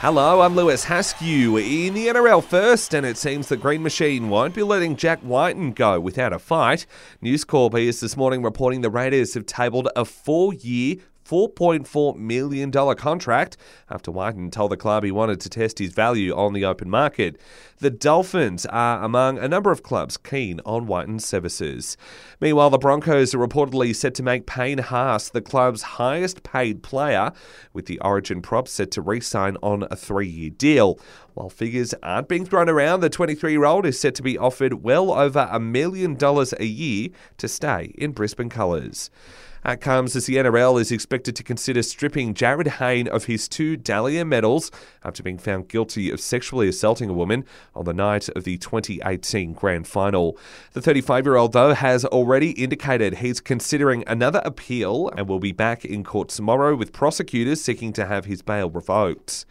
Hello, I'm Lewis Haskew in the NRL first, and it seems the Green Machine won't be letting Jack Wighton go without a fight. News Corp is this morning reporting the Raiders have tabled a four year, $4.4 million contract after Wighton told the club he wanted to test his value on the open market. The Dolphins are among a number of clubs keen on Wighton's services. Meanwhile, the Broncos are reportedly set to make Payne Haas the club's highest paid player, with the Origin prop set to re sign on a three year deal. While figures aren't being thrown around, the 23 year old is set to be offered well over a million dollars a year to stay in Brisbane colours. That comes as the NRL is expected to consider stripping Jarryd Hayne of his two Dally M medals after being found guilty of sexually assaulting a woman on the night of the 2018 Grand Final. The 35 year old, though, has already indicated he's considering another appeal and will be back in court tomorrow with prosecutors seeking to have his bail revoked.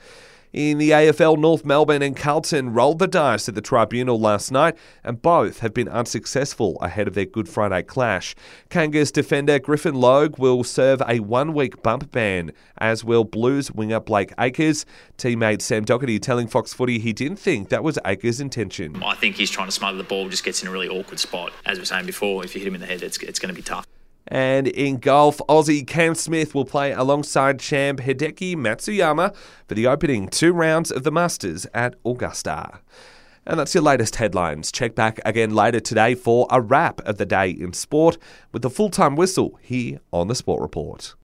In the AFL, North Melbourne and Carlton rolled the dice at the tribunal last night, and both have been unsuccessful ahead of their Good Friday clash. Kangas defender Griffin Logue will serve a one week bump ban, as will Blues winger Blake Acres. Teammate Sam Docherty telling Fox Footy he didn't think that was Acres' intention. I think he's trying to smother the ball, just gets in a really awkward spot. As we were saying before, if you hit him in the head, it's, it's going to be tough. And in golf, Aussie Cam Smith will play alongside champ Hideki Matsuyama for the opening two rounds of the Masters at Augusta. And that's your latest headlines. Check back again later today for a wrap of the day in sport with the full time whistle here on the Sport Report.